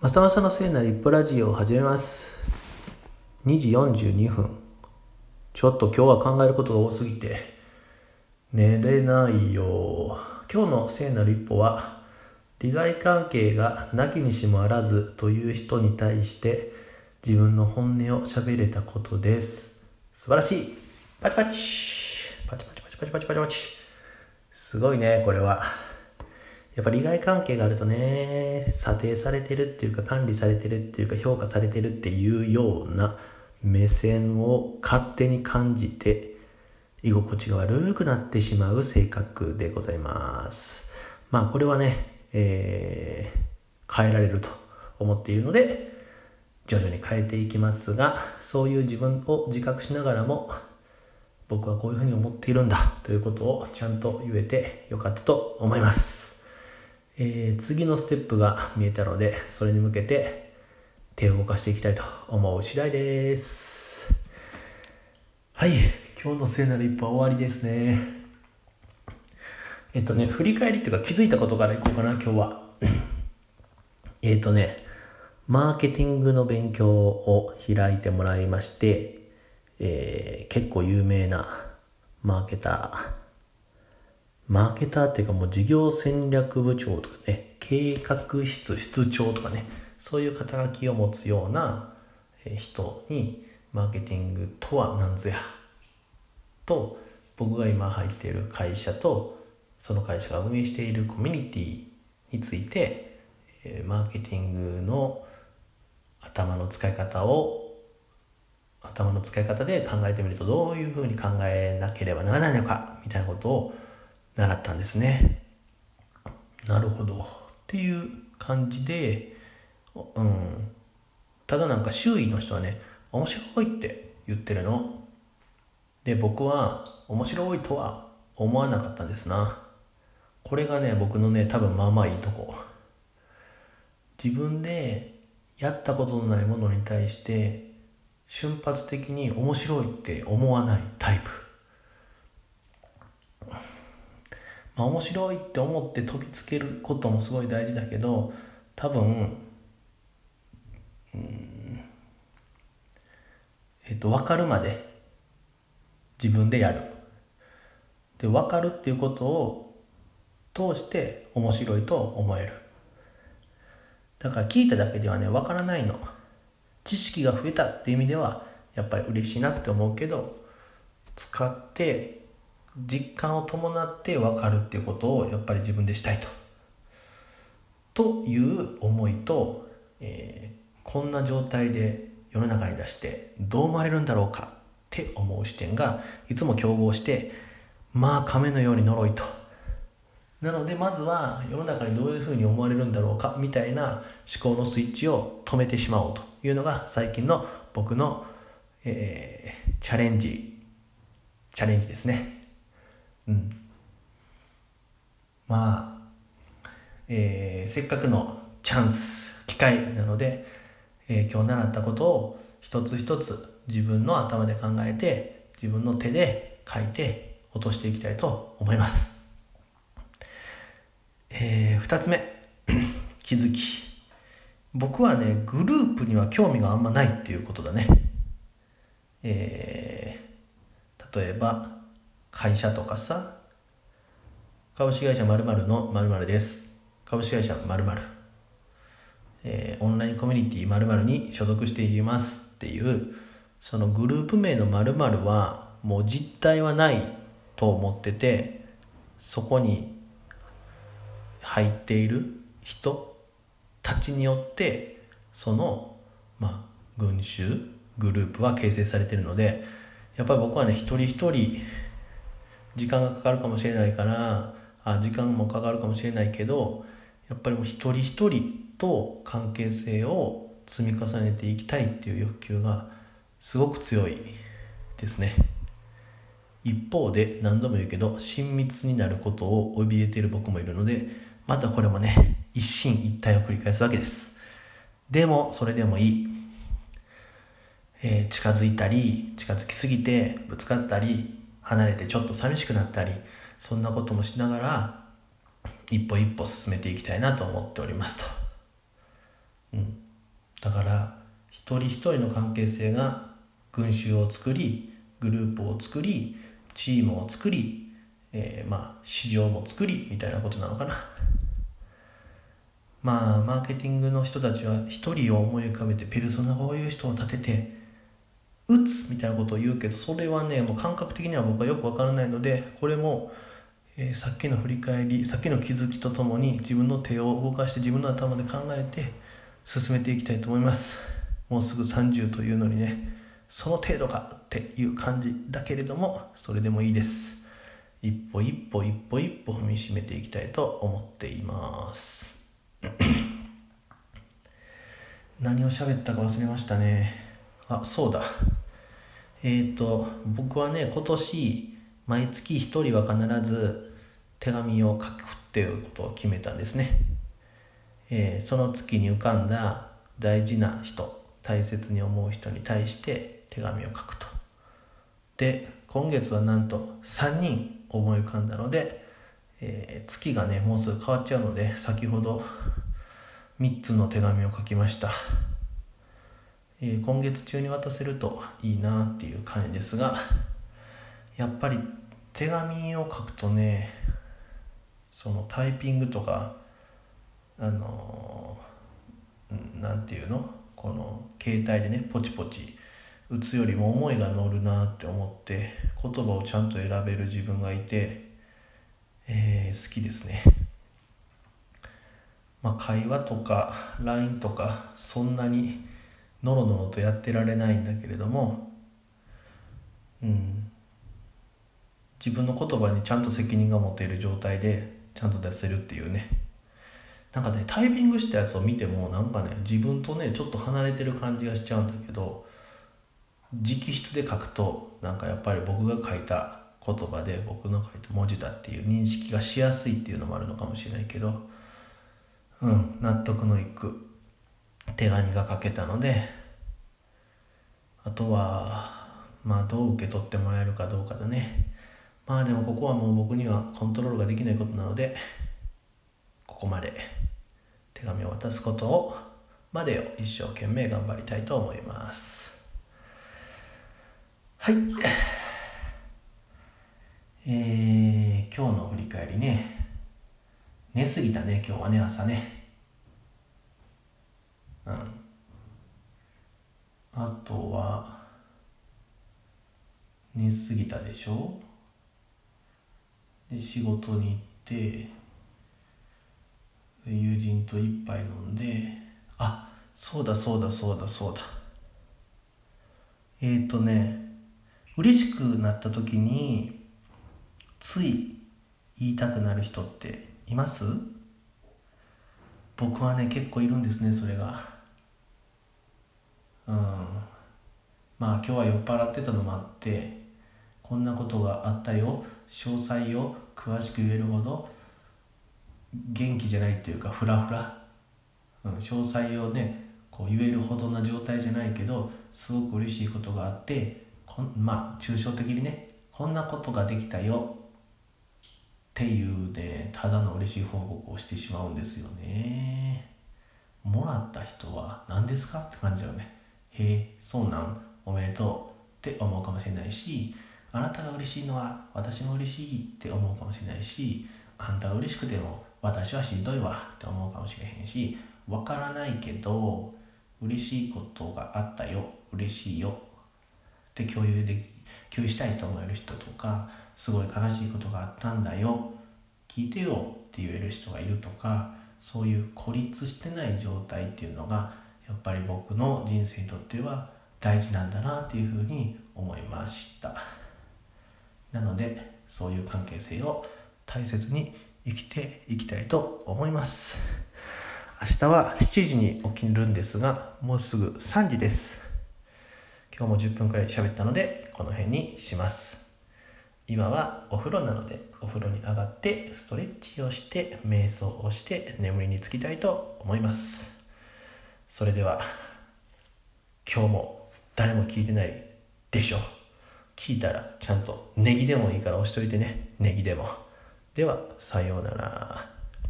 まさまさの聖なる一歩ラジオを始めます。2時42分。ちょっと今日は考えることが多すぎて。寝れないよ。今日の聖なる一歩は利害関係がなきにしもあらずという人に対して自分の本音を喋れたことです。素晴らしい。パチパチ。パチパチパチパチパチパチパチ。すごいねこれは。やっぱ利害関係があるとね、査定されてるっていうか管理されてるっていうか評価されてるっていうような目線を勝手に感じて居心地が悪くなってしまう性格でございます。まあこれはね、えー、変えられると思っているので、徐々に変えていきますが、そういう自分を自覚しながらも、僕はこういうふうに思っているんだということをちゃんと言えてよかったと思います。えー、次のステップが見えたので、それに向けて手を動かしていきたいと思う次第です。はい、今日の聖なる一歩は終わりですね。えっとね、振り返りっていうか気づいたことからいこうかな、今日は。えっとね、マーケティングの勉強を開いてもらいまして、えー、結構有名なマーケター、マーケターっていうかもう事業戦略部長とかね、計画室室長とかね、そういう肩書きを持つような人に、マーケティングとは何ぞや、と、僕が今入っている会社と、その会社が運営しているコミュニティについて、マーケティングの頭の使い方を頭の使い方で考えてみるとどういうふうに考えなければならないのかみたいなことを習ったんですね。なるほど。っていう感じで、うん。ただなんか周囲の人はね、面白いって言ってるの。で、僕は面白いとは思わなかったんですな。これがね、僕のね、多分まあまあいいとこ。自分でやったことのないものに対して瞬発的に面白いって思わないタイプ。まあ、面白いって思って飛びつけることもすごい大事だけど多分うんえっと分かるまで自分でやる。で分かるっていうことを通して面白いと思える。だから聞いただけではね分からないの。知識が増えたっていう意味ではやっぱり嬉しいなって思うけど使って実感を伴って分かるっていうことをやっぱり自分でしたいと。という思いと、えー、こんな状態で世の中に出してどう思われるんだろうかって思う視点がいつも競合してまあ亀のように呪いと。なのでまずは世の中にどういうふうに思われるんだろうかみたいな思考のスイッチを止めてしまおうというのが最近の僕の、えー、チャレンジチャレンジですね。うん、まあ、えー、せっかくのチャンス機会なので、えー、今日習ったことを一つ一つ自分の頭で考えて自分の手で書いて落としていきたいと思います、えー、二つ目 気づき。僕はねグループには興味があんまないっていうことだね。えー、例えば会社とかさ株式会社〇〇の〇〇です。株式会社〇〇。えー、オンラインコミュニティ〇〇に所属していますっていうそのグループ名の〇〇はもう実態はないと思っててそこに入っている人たちによってそのまあ群衆グループは形成されているのでやっぱり僕はね一人一人時間がかかるかもしれないからあ時間もかかるかもしれないけどやっぱりもう一人一人と関係性を積み重ねていきたいっていう欲求がすごく強いですね。一方で何度も言うけど親密になることを怯えている僕もいるのでまたこれもね一進一退を繰り返すわけです。でもそれでもいい、えー、近づいたり近づきすぎてぶつかったり離れてちょっと寂しくなったりそんなこともしながら一歩一歩進めていきたいなと思っておりますと、うん、だから一人一人の関係性が群衆を作りグループを作りチームを作り、えー、まあ市場も作りみたいなことなのかな。まあマーケティングの人たちは一人を思い浮かべてペルソナこういう人を立てて打つみたいなことを言うけどそれはねもう感覚的には僕はよくわからないのでこれも、えー、さっきの振り返りさっきの気づきとともに自分の手を動かして自分の頭で考えて進めていきたいと思います。もうすぐ30というのにねその程度かっていう感じだけれどもそれでもいいです。一歩一歩一歩一歩踏みしめていきたいと思っています。何を喋ったか忘れましたね。あそうだ。えっ、ー、と僕はね今年毎月1人は必ず手紙を書くっていうことを決めたんですね、えー、その月に浮かんだ大事な人大切に思う人に対して手紙を書くと。で今月はなんと3人思い浮かんだのでえー、月がねもうすぐ変わっちゃうので先ほど3つの手紙を書きました、えー、今月中に渡せるといいなっていう感じですがやっぱり手紙を書くとねそのタイピングとかあの何て言うの？この携帯でねポチポチ打つよりも思いが乗るなって思って言葉をちゃんと選べる自分がいてえー、好きですね。まあ、会話とか LINE とかそんなにノロノロとやってられないんだけれども、うん、自分の言葉にちゃんと責任が持てる状態でちゃんと出せるっていうね。なんかねタイピングしたやつを見てもなんかね自分とねちょっと離れてる感じがしちゃうんだけど直筆で書くとなんかやっぱり僕が書いた言葉で僕の書いた文字だっていう認識がしやすいっていうのもあるのかもしれないけどうん納得のいく。手紙が書けたのであとはまあどう受け取ってもらえるかどうかだね。まあでもここはもう僕にはコントロールができないことなのでここまで手紙を渡すことをまでを一生懸命頑張りたいと思います。はい。えー、今日の振り返りね。寝すぎたね今日はね朝ね。あとは寝すぎたでしょ？で仕事に行って友人と一杯飲んであそうだそうだそうだそうだ。えっ、ー、とね嬉しくなった時につい言いたくなる人っています？僕はね結構いるんですねそれが。うん。まあ今日は酔っ払ってたのもあってこんなことがあったよ。詳細を詳しく言えるほど元気じゃないっていうかフラフラ、うん、詳細をねこう言えるほどな状態じゃないけどすごく嬉しいことがあってこんまあ抽象的にねこんなことができたよ。っていうねただの嬉しい報告をしてしまうんですよね。もらった人は何ですかって感じだよね。へえそうなん？おめでとうって思うかもしれないしあなたが嬉しいのは私も嬉しいって思うかもしれないしあんたが嬉しくても私はしんどいわって思うかもしれへんしわからないけど嬉しいことがあったよ嬉しいよって共有で共有したいと思える人とかすごい悲しいことがあったんだよ聞いてよって言える人がいるとかそういう孤立してない状態っていうのがやっぱり僕の人生にとっては大事なんだなっていうふうに思いました。なのでそういう関係性を大切に生きていきたいと思います。明日は7時に起きるんですがもうすぐ3時です。今日も10分くらい喋ったのでこの辺にします。今はお風呂なのでお風呂に上がってストレッチをして瞑想をして眠りにつきたいと思います。それでは今日も誰も聞いてないでしょ聞いたらちゃんとネギでもいいから押しといてね。ネギでも。ではさようなら。